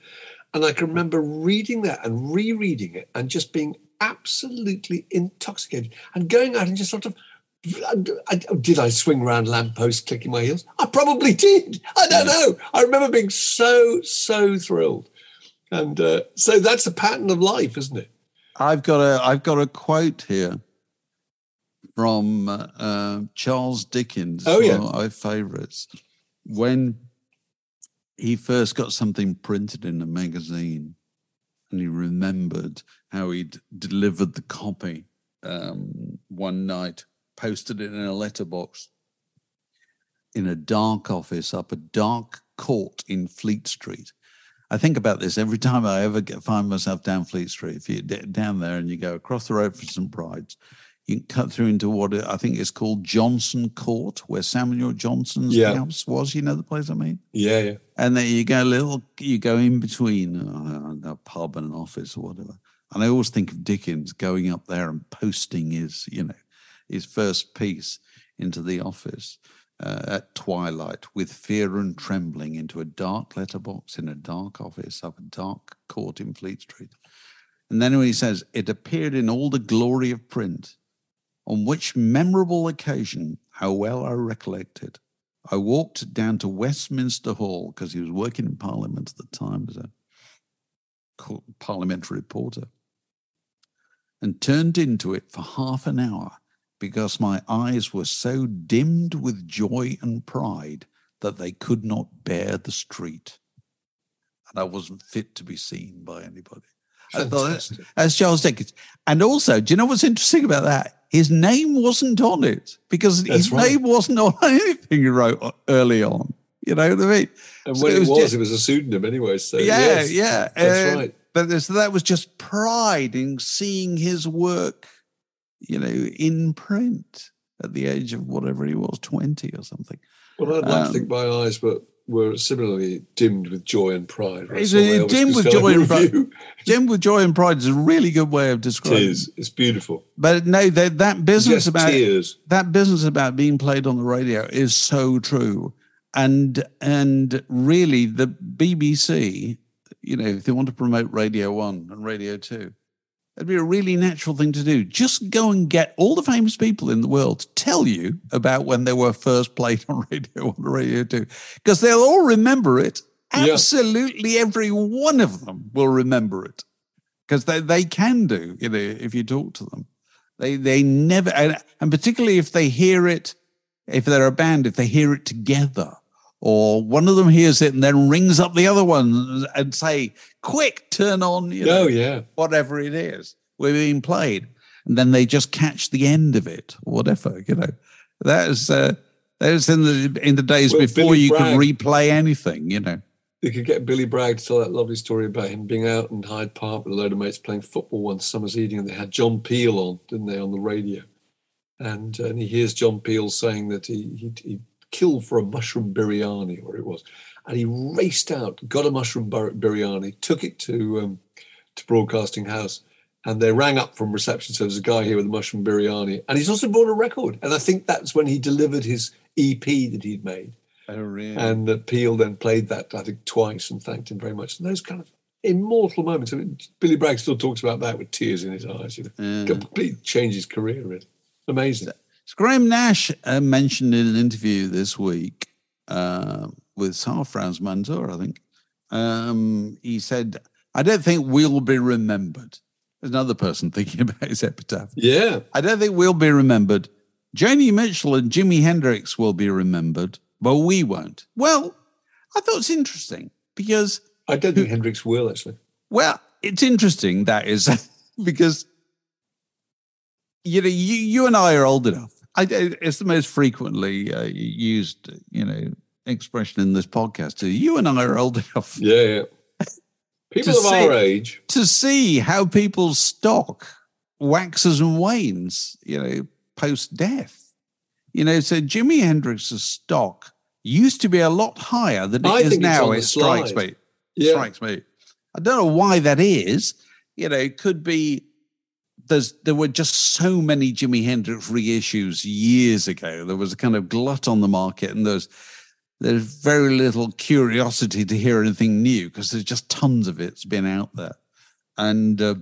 And I can remember reading that and rereading it and just being absolutely intoxicated and going out and just sort of did I swing around lampposts clicking my heels? I probably did. I don't know. I remember being so, so thrilled. And uh, so that's a pattern of life, isn't it? I've got a I've got a quote here from uh, Charles Dickens. Oh yeah, my favourites. When he first got something printed in a magazine, and he remembered how he'd delivered the copy um, one night, posted it in a letterbox in a dark office up a dark court in Fleet Street. I think about this every time I ever get, find myself down Fleet Street. If you're down there and you go across the road for St. Bride's, you can cut through into what I think is called Johnson Court, where Samuel Johnson's yeah. house was. You know the place I mean? Yeah, yeah. And then you go a little, you go in between uh, a pub and an office or whatever. And I always think of Dickens going up there and posting his, you know, his first piece into the office uh, at twilight with fear and trembling into a dark letterbox in a dark office up a dark court in Fleet Street. And then when he says, it appeared in all the glory of print on which memorable occasion, how well I recollect it, I walked down to Westminster Hall because he was working in Parliament at the time as a parliamentary reporter and turned into it for half an hour because my eyes were so dimmed with joy and pride that they could not bear the street. And I wasn't fit to be seen by anybody. I thought that's, that's Charles Dickens. And also, do you know what's interesting about that? His name wasn't on it because That's his right. name wasn't on anything he wrote early on. You know what I mean? And so when it was, it was, just, it was a pseudonym anyway. So yeah, yes, yeah, that's uh, right. But so that was just pride in seeing his work, you know, in print at the age of whatever he was, twenty or something. Well, I'd like um, to think my eyes were were similarly dimmed with joy and pride. Right? dimmed with joy and pride. dimmed with joy and pride is a really good way of describing. It is. It's beautiful. But no, that, that business Just about tears. that business about being played on the radio is so true, and and really the BBC, you know, if they want to promote Radio One and Radio Two, It'd be a really natural thing to do. Just go and get all the famous people in the world to tell you about when they were first played on Radio 1 or Radio 2, because they'll all remember it. Absolutely yeah. every one of them will remember it because they, they can do, you know, if you talk to them. They, they never, and, and particularly if they hear it, if they're a band, if they hear it together, or one of them hears it and then rings up the other one and say, "Quick, turn on!" You know, oh yeah, whatever it is, we're being played, and then they just catch the end of it, or whatever. You know, that is uh, that was in the in the days well, before Billy you Bragg, could replay anything. You know, you could get Billy Bragg to tell that lovely story about him being out in Hyde Park with a load of mates playing football one summer's evening, and they had John Peel on, didn't they, on the radio? And, and he hears John Peel saying that he, he, he killed for a mushroom biryani, or it was. And he raced out, got a mushroom biryani, took it to um, to Broadcasting House, and they rang up from reception. So there's a guy here with a mushroom biryani, and he's also bought a record. And I think that's when he delivered his EP that he'd made. Oh, really? And uh, Peel then played that, I think, twice and thanked him very much. And those kind of immortal moments. I mean, Billy Bragg still talks about that with tears in his eyes. You know, completely changed his career. Really, amazing. So Graham Nash uh, mentioned in an interview this week uh, with Sarfraz Manzoor, I think. Um, he said, I don't think we'll be remembered. There's another person thinking about his epitaph. Yeah. I don't think we'll be remembered. Joni Mitchell and Jimi Hendrix will be remembered, but we won't. Well, I thought it's interesting because I don't think Hendrix will actually. Well, it's interesting that is because you know you, you and I are old enough. I, it's the most frequently uh, used you know expression in this podcast. You and I are old enough. Yeah, yeah. People of see, our age to see how people's stock waxes and wanes. You know, post death. You know, so Jimi Hendrix's stock used to be a lot higher than it I is now. It strikes slide. me. Yeah. Strikes me. I don't know why that is. You know, it could be there's there were just so many Jimi Hendrix reissues years ago. There was a kind of glut on the market, and there's there's very little curiosity to hear anything new because there's just tons of it's been out there. And uh,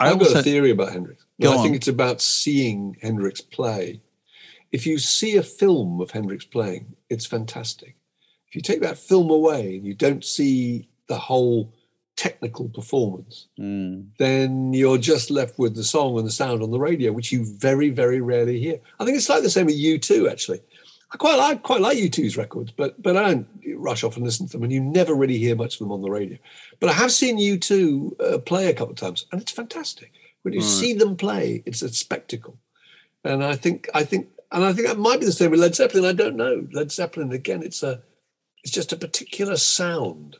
I've got a theory about Hendrix. I think on. it's about seeing Hendrix play. If you see a film of Hendrix playing, it's fantastic. If you take that film away and you don't see the whole technical performance, Mm. then you're just left with the song and the sound on the radio, which you very, very rarely hear. I think it's like the same with U2, actually. I quite like quite like U2's records, but but I don't rush off and listen to them, and you never really hear much of them on the radio. But I have seen U2 uh, play a couple of times, and it's fantastic. When you see them play, it's a spectacle. And I think I think and I think that might be the same with Led Zeppelin. I don't know. Led Zeppelin again, it's a it's just a particular sound.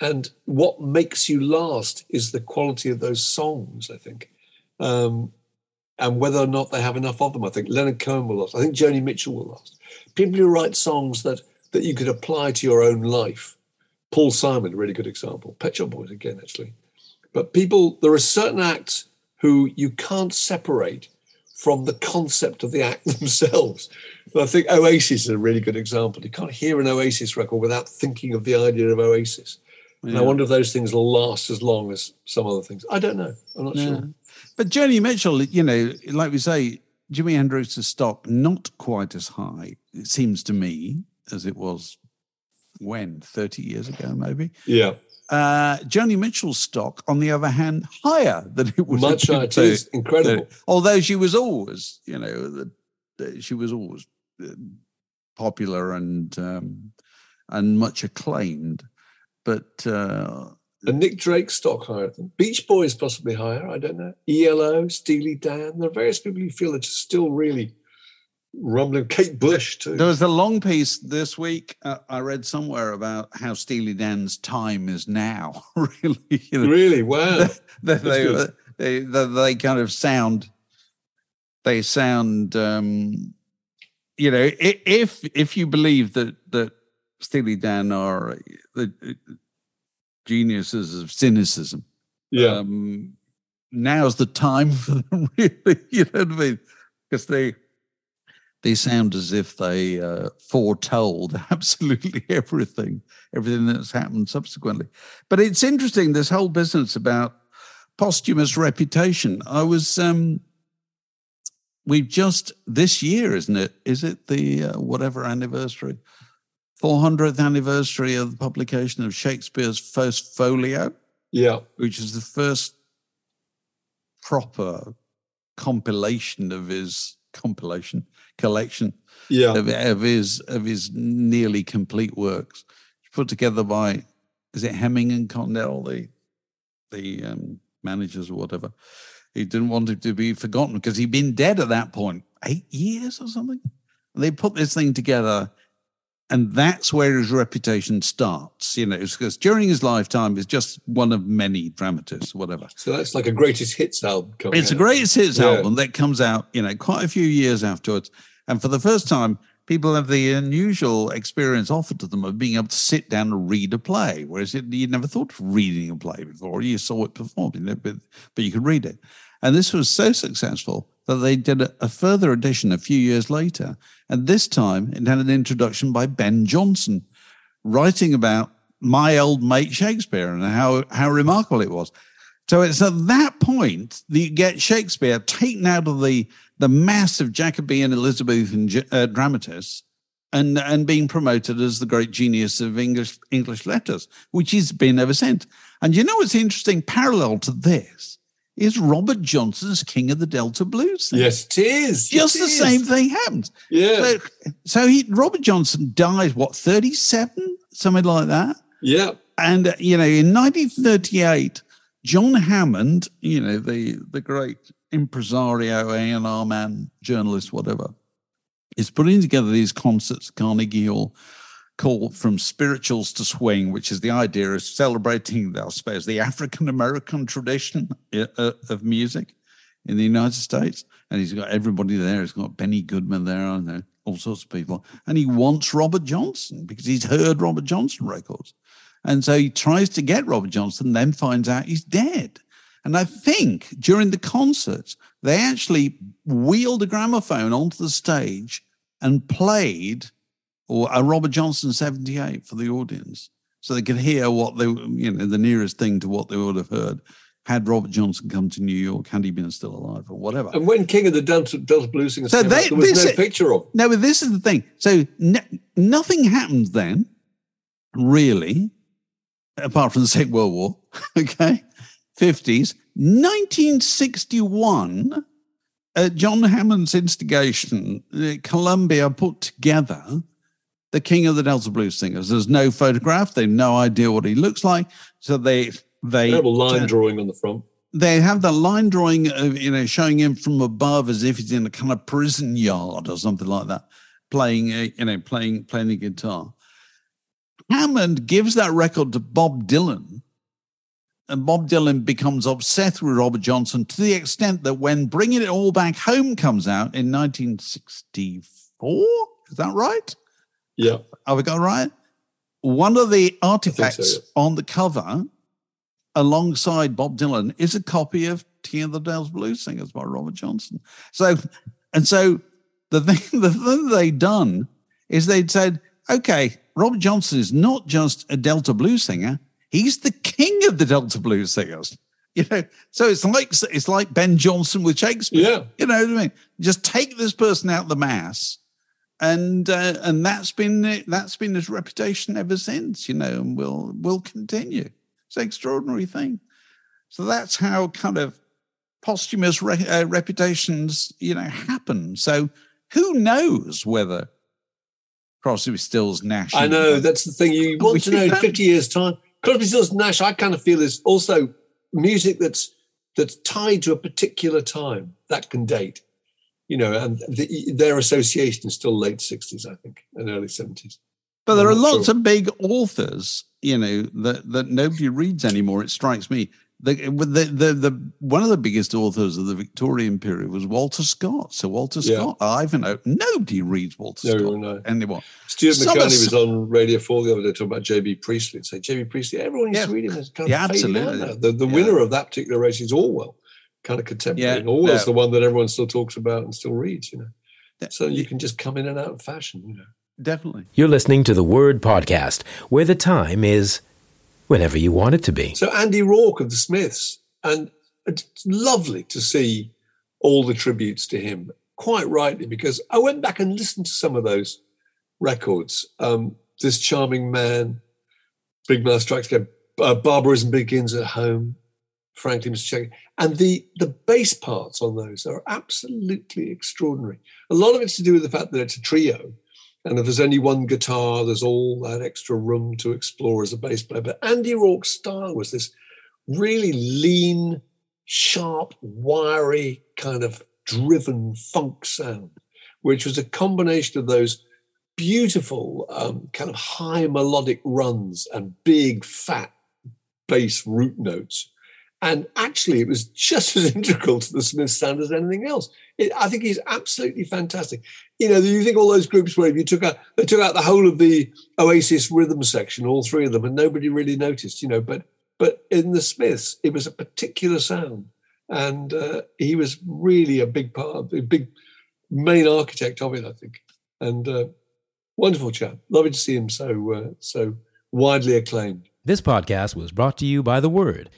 And what makes you last is the quality of those songs, I think. Um, and whether or not they have enough of them. I think Leonard Cohen will last. I think Joni Mitchell will last. People who write songs that that you could apply to your own life. Paul Simon, a really good example. Pet Shop Boys again, actually. But people, there are certain acts who you can't separate from the concept of the act themselves. I think Oasis is a really good example. You can't hear an Oasis record without thinking of the idea of Oasis. And I Yeah. wonder if those things will last as long as some other things. I don't know. I'm not Yeah. sure. But Joni Mitchell, you know, like we say, Jimi Hendrix's stock not quite as high, it seems to me, as it was when 30 years ago, maybe. Yeah. Uh, Joni Mitchell's stock, on the other hand, higher than it was. Much higher. It So- is incredible. although she was always, you know, the, the- she was always uh, popular and um, and much acclaimed, but uh, And Nick Drake stock higher than Beach Boys possibly higher. I don't know. ELO, Steely Dan. There are various people you feel that are still really rumbling. Kate Bush too. There was a long piece this week uh, I read somewhere about how Steely Dan's time is now. really, you know, Really? Wow. they, good. they, that they kind of sound. They sound, um, you know, if if you believe that that Steely Dan are the uh, geniuses of cynicism, Yeah. um, now's the time for them, really. You know what I mean? Because they they sound as if they uh, foretold absolutely everything, everything that's happened subsequently. But it's interesting this whole business about posthumous reputation. I was um, we've just this year, isn't it? Is it the uh, whatever anniversary? 400th anniversary of the publication of Shakespeare's first folio yeah. which is the first proper compilation of his compilation collection Yeah. of, of his of his nearly complete works put together by is it Heminge and Condell the the um, managers or whatever he didn't want it to be forgotten because he'd been dead at that point eight years or something and they put this thing together and that's where his reputation starts you know because during his lifetime he's just one of many dramatists whatever So that's like a greatest hits album. it's a greatest hits Yeah. album that comes out, you know, quite a few years afterwards. And for the first time, people have the unusual experience offered to them of being able to sit down and read a play, whereas it, you'd never thought of reading a play before. You saw it performed, you know, but, but you could read it. And this was so successful that they did a, further edition a few years later. And this time it had an introduction by Ben Jonson writing about my old mate Shakespeare and how, how remarkable it was. So it's at that point that you get Shakespeare taken out of the the mass of Jacobean Elizabethan uh, dramatists and and being promoted as the great genius of English English letters, which he's been ever since. And you know what's interesting? Parallel to this is Robert Johnson's King of the Delta Blues. Thing. Yes, it is. Just It the is. same thing happens. Yeah. So, so he Robert Johnson died what 37 something like that. Yeah. And uh, you know in 1938 John Hammond, you know the the great impresario, A&R man, journalist whatever, is putting together these concerts at Carnegie Hall called From Spirituals to Swing, which is the idea of celebrating, I suppose, the African American tradition uh, uh, of music in the United States. And he's got everybody there. He's got Benny Goodman there, and there, all sorts of people. And he wants Robert Johnson because he's heard Robert Johnson records. And so he tries to get Robert Johnson, then finds out he's dead. And I think during the concerts, they actually wheeled a gramophone onto the stage and played or a Robert Johnson 78 for the audience so they could hear what they, you know, the nearest thing to what they would have heard had Robert Johnson come to New York, had he been still alive or whatever. And when King of the Delta, Delta Blues Singers So they- out, there was this no is- picture of. No, but this is the thing. So nothing happened then, really, apart from the Second World War. Okay, fifties, nineteen sixty-one. At John Hammond's instigation, uh, Columbia put together the King of the Delta Blues Singers. There's no photograph. They've no idea what he looks like. So they they Terrible line drawing on the front. they have the line drawing of you know showing him from above as if he's in a kind of prison yard or something like that playing a, you know playing playing the guitar hammond gives that record to bob dylan and bob dylan becomes obsessed with robert johnson to the extent that when bringing it all back home comes out in 1964 is that right Yeah. have I got right? One of the so, artifacts on the cover, alongside Bob Dylan, is a copy of King of the Delta Blues Singers by Robert Johnson. So, and so the thing, the thing they done is they'd said, okay, Robert Johnson is not just a Delta blues singer; he's the king of the Delta blues singers. You know, so it's like it's like Ben Jonson with Shakespeare. Yeah. You know what I mean? Just take this person out of the mass, and uh, and that's been that's been his reputation ever since. You know, and will will continue. It's an extraordinary thing. So that's how kind of posthumous re- uh, reputations, you know, happen. So who knows whether Crosby, Stills, Nash? I know that's the thing. You want to know in 50 years' time. Crosby, Stills, Nash. I kind of feel is also music that's that's tied to a particular time that can date. You know, and the, their association is still late 60s, I think, and early 70s. But there are I'm not lots sure. of big authors, you know, that, that nobody reads anymore. It strikes me. The, the, the, the, one of the biggest authors of the Victorian period was Walter Scott. So Walter Scott, Yeah. Ivanhoe, nobody reads Walter No, Scott no. anymore. Stuart Maconie was on Radio 4 the other day talking about JB Priestley and say, JB Priestley, everyone to Yeah. read him as kind Yeah, of absolutely. now. The, the Yeah. winner of that particular race is Orwell, kind of contemporary. Yeah, and Orwell's no. the one that everyone still talks about and still reads, you know. That- So you can just come in and out of fashion, you know. Definitely. You're listening to the Word Podcast, where the time is whenever you want it to be. So Andy Rourke of the Smiths, and it's lovely to see all the tributes to him. Quite rightly, because I went back and listened to some of those records. Um, this charming man, Big Mouth Strikes Again, uh, Barbarism Begins at Home, Frankly, Mr. Shankly, and the the bass parts on those are absolutely extraordinary. A lot of it's to do with the fact that it's a trio, and if there's only one guitar, there's all that extra room to explore as a bass player. But Andy Rourke's style was this really lean, sharp, wiry, kind of driven funk sound, which was a combination of those beautiful, um, kind of high melodic runs and big, fat bass root notes. And actually, it was just as integral to the Smiths sound as anything else. It, I think he's absolutely fantastic. You know, you think all those groups where if you took out, they took out the whole of the Oasis rhythm section, all three of them, and nobody really noticed. You know, but but in the Smiths, it was a particular sound, and uh, he was really a big part, of a big main architect of it, I think. And uh, wonderful chap, lovely to see him so uh, so widely acclaimed. This podcast was brought to you by The Word.